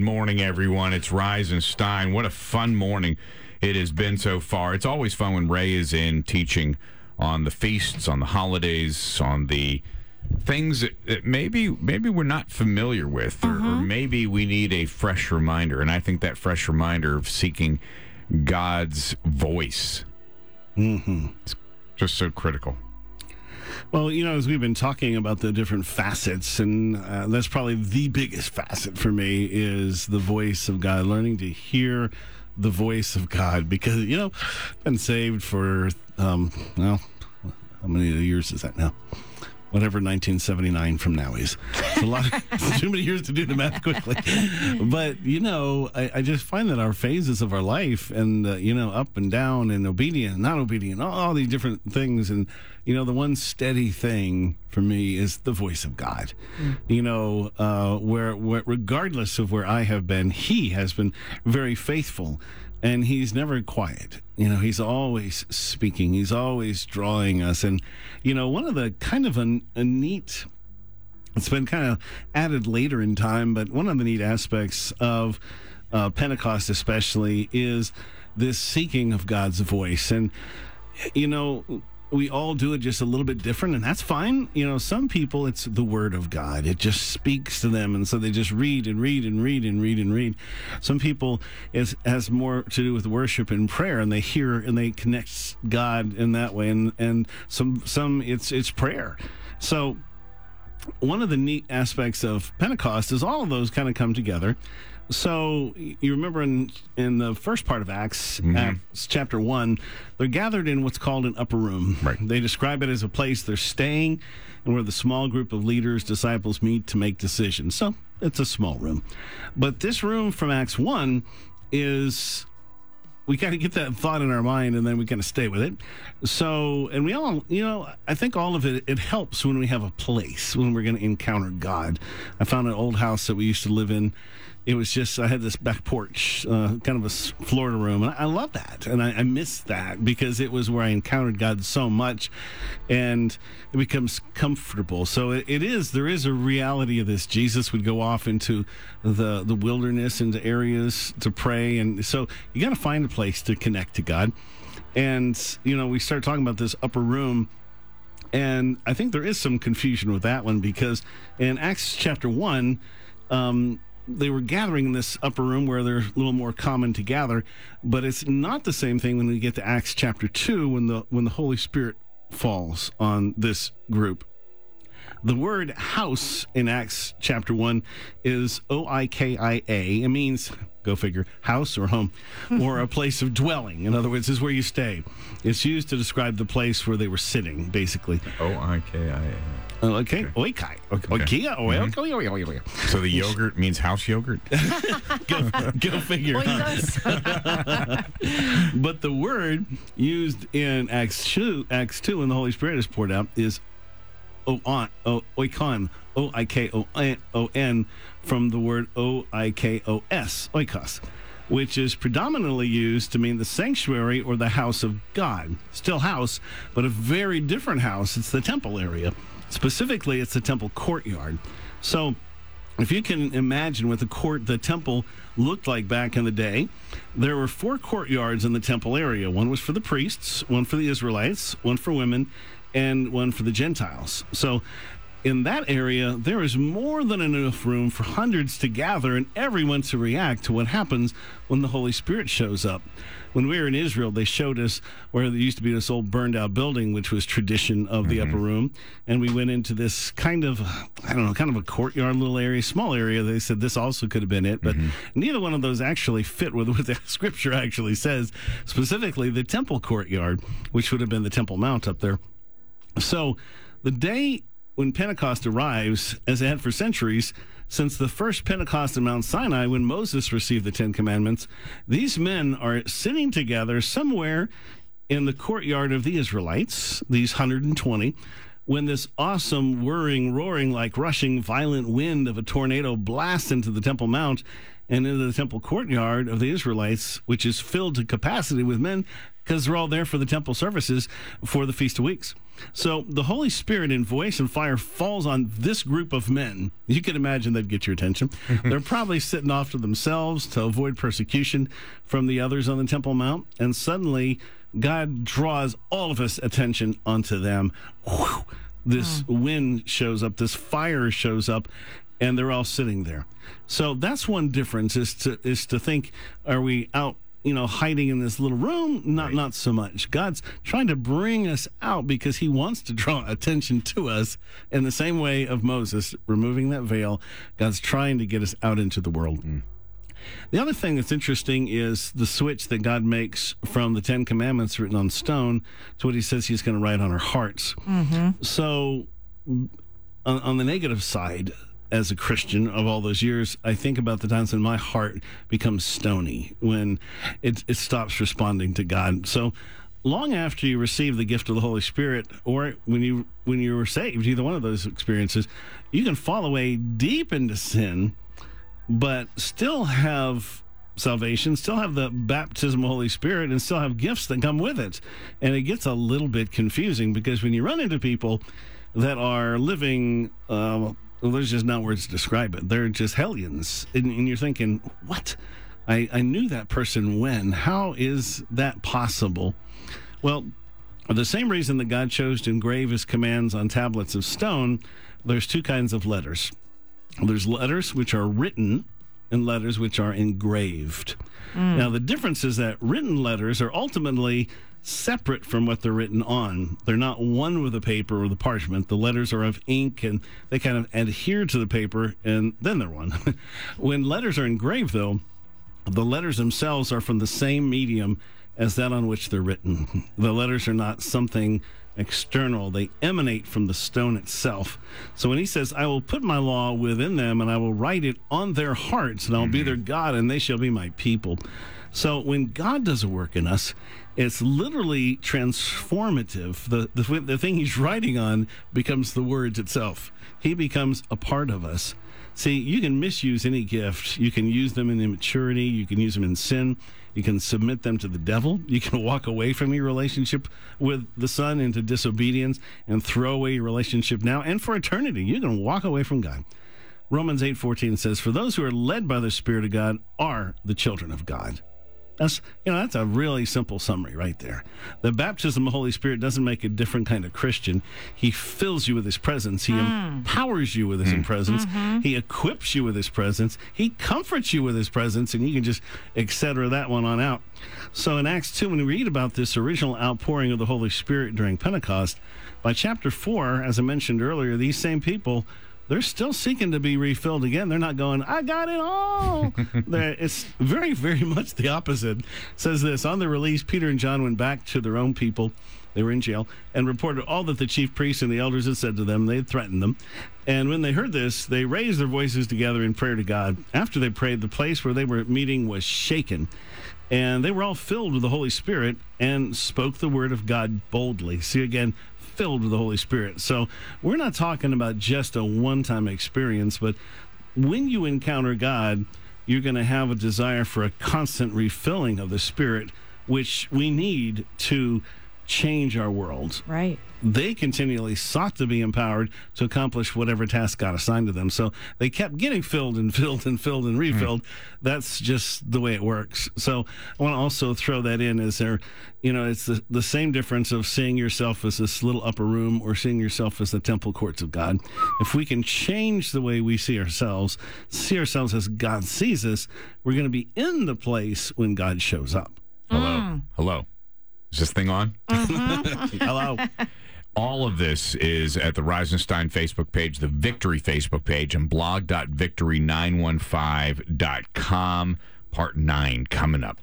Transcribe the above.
morning, everyone. It's Rise and Shine. What a fun morning it has been so far. It's always fun when Ray is in teaching on the feasts, on the holidays, on the things that, that maybe maybe we're not familiar with, or, or maybe we need a fresh reminder. And I think that fresh reminder of seeking God's voice Mm-hmm. is just so critical. Well, you know, as we've been talking about the different facets, and uh, that's probably the biggest facet for me is the voice of God, learning to hear the voice of God. Because, you know, I've been saved for, um, well, how many years is that now? Whatever 1979 from now is. It's a lot. Of, too many years to do the math quickly. But you know, I, I just find that our phases of our life, and uh, you know, up and down, and obedient, not obedient, all, all these different things, and you know, the one steady thing for me is the voice of God. You know, uh, where, where regardless of where I have been, He has been very faithful and he's never quiet. You know, he's always speaking. He's always drawing us. And you know, one of the kind of a, a neat. It's been kind of added later in time, but one of the neat aspects of uh, Pentecost, especially, is this seeking of God's voice. And you know, we all do it just a little bit different, and that's fine. You know, some people, it's the word of God. It just speaks to them, and so they just read and read and read and read and read. Some people, it has more to do with worship and prayer, and they hear and they connect God in that way. And and some some it's it's prayer. So one of the neat aspects of Pentecost is all of those kind of come together. So you remember in in the first part of Acts, mm-hmm. Acts chapter one, they're gathered in what's called an upper room. Right. They describe it as a place they're staying, and where the small group of leaders, disciples meet to make decisions. So it's a small room, but this room from Acts one is we kind of get that thought in our mind and then we kind of stay with it. So, and we all, you know, I think all of it, it helps when we have a place, when we're going to encounter God. I found an old house that we used to live in. It was just, I had this back porch, uh, kind of a Florida room. And I, love that. And I, I miss that because it was where I encountered God so much and it becomes comfortable. So it, it is, there is a reality of this. Jesus would go off into the, the wilderness, into areas to pray. And so you got to find a place to connect to God. And, you know, we start talking about this upper room. And I think there is some confusion with that one because in Acts chapter 1, um, they were gathering in this upper room where they're a little more common to gather, but it's not the same thing when we get to Acts chapter 2 when the when the Holy Spirit falls on this group. The word house in Acts chapter 1 is O I K I A. It means, go figure, house or home, or a place of dwelling. In other words, this is where you stay. It's used to describe the place where they were sitting, basically. O I K I A. Uh, Okay, oikai. Oikia. Oh, okay. Oi, oi, oi, oi. So the yogurt means house yogurt. Go, go figure. But the word used in Acts 2, Acts 2 when the Holy Spirit is poured out is oikon, O I K O N, from the word O I K O S, oikos, which is predominantly used to mean the sanctuary or the house of God. Still house, but a very different house. It's the temple area. Specifically, it's the temple courtyard. So, if you can imagine what the court, the temple looked like back in the day, there were four courtyards in the temple area. One was for the priests, one for the Israelites, one for women, and one for the Gentiles. So in that area, there is more than enough room for hundreds to gather and everyone to react to what happens when the Holy Spirit shows up. When we were in Israel, they showed us where there used to be this old burned out building, which was tradition of the upper mm-hmm. room. And we went into this kind of, I don't know, kind of a courtyard little area, small area. They said this also could have been it, but mm-hmm. neither one of those actually fit with what the scripture actually says, specifically the temple courtyard, which would have been the Temple Mount up there. So the day when Pentecost arrives, as it had for centuries, since the first Pentecost in Mount Sinai, when Moses received the Ten Commandments, these men are sitting together somewhere in the courtyard of the Israelites, these 120, when this awesome, whirring, roaring, like rushing, violent wind of a tornado blasts into the Temple Mount and into the temple courtyard of the Israelites, which is filled to capacity with men because they're all there for the temple services for the Feast of Weeks. So the Holy Spirit in voice and fire falls on this group of men. You can imagine they'd get your attention. They're probably sitting off to themselves to avoid persecution from the others on the Temple Mount. And suddenly, God draws all of us attention onto them. Whew. This hmm. wind shows up, this fire shows up, and they're all sitting there. So that's one difference is to is to think, are we out you know, hiding in this little room, not right. not so much. God's trying to bring us out because he wants to draw attention to us in the same way of Moses removing that veil. God's trying to get us out into the world. Mm. The other thing that's interesting is the switch that God makes from the Ten Commandments written on stone to what he says he's going to write on our hearts. Mm-hmm. So, on, on the negative side, as a Christian of all those years, I think about the times when my heart becomes stony, when it, it stops responding to God. So long after you receive the gift of the Holy Spirit, or when you when you were saved, either one of those experiences, you can fall away deep into sin, but still have salvation, still have the baptism of the Holy Spirit, and still have gifts that come with it. And it gets a little bit confusing because when you run into people that are living uh, well, there's just not words to describe it. They're just hellions. And, and you're thinking, what? I, I knew that person when. How is that possible? Well, the same reason that God chose to engrave his commands on tablets of stone, there's two kinds of letters. There's letters which are written and letters which are engraved. Mm. Now, the difference is that written letters are ultimately separate from what they're written on. They're not one with the paper or the parchment. The letters are of ink and they kind of adhere to the paper and then they're one. when letters are engraved, though, the letters themselves are from the same medium as that on which they're written. The letters are not something external, they emanate from the stone itself. So when he says, I will put my law within them and I will write it on their hearts, and I'll mm-hmm. be their God and they shall be my people. So when God does a work in us, it's literally transformative. The, the, the thing he's writing on becomes the words itself. He becomes a part of us. See, you can misuse any gift. You can use them in immaturity. You can use them in sin. You can submit them to the devil. You can walk away from your relationship with the Son into disobedience and throw away your relationship now and for eternity. You can walk away from God. Romans 8:14 says, "For those who are led by the Spirit of God are the children of God." That's you know that's a really simple summary right there. The baptism of the Holy Spirit doesn't make a different kind of Christian. He fills you with His presence. He mm. empowers you with His mm. presence. Mm-hmm. He equips you with His presence. He comforts you with His presence, and you can just etc. that one on out. So in Acts two, when we read about this original outpouring of the Holy Spirit during Pentecost, by chapter four, as I mentioned earlier, these same people they're still seeking to be refilled again. They're not going, I got it all. it's very, very much the opposite. It says this on the release, Peter and John went back to their own people. They were in jail and reported all that the chief priests and the elders had said to them. They had threatened them. And when they heard this, they raised their voices together in prayer to God. After they prayed, the place where they were meeting was shaken. And they were all filled with the Holy Spirit and spoke the word of God boldly. See again, filled with the Holy Spirit. So we're not talking about just a one time experience, but when you encounter God, you're going to have a desire for a constant refilling of the Spirit, which we need to change our world. Right they continually sought to be empowered to accomplish whatever task got assigned to them. So they kept getting filled and filled and filled and refilled. Mm-hmm. That's just the way it works. So I want to also throw that in as there, you know, it's the, the same difference of seeing yourself as this little upper room or seeing yourself as the temple courts of God. If we can change the way we see ourselves, see ourselves as God sees us, we're going to be in the place when God shows up. Hello. Mm. Hello. Is this thing on? Mm-hmm. Hello. All of this is at the Rise and Shine Facebook page, the Victory Facebook page, and blog.victory915.com. Part 9 coming up.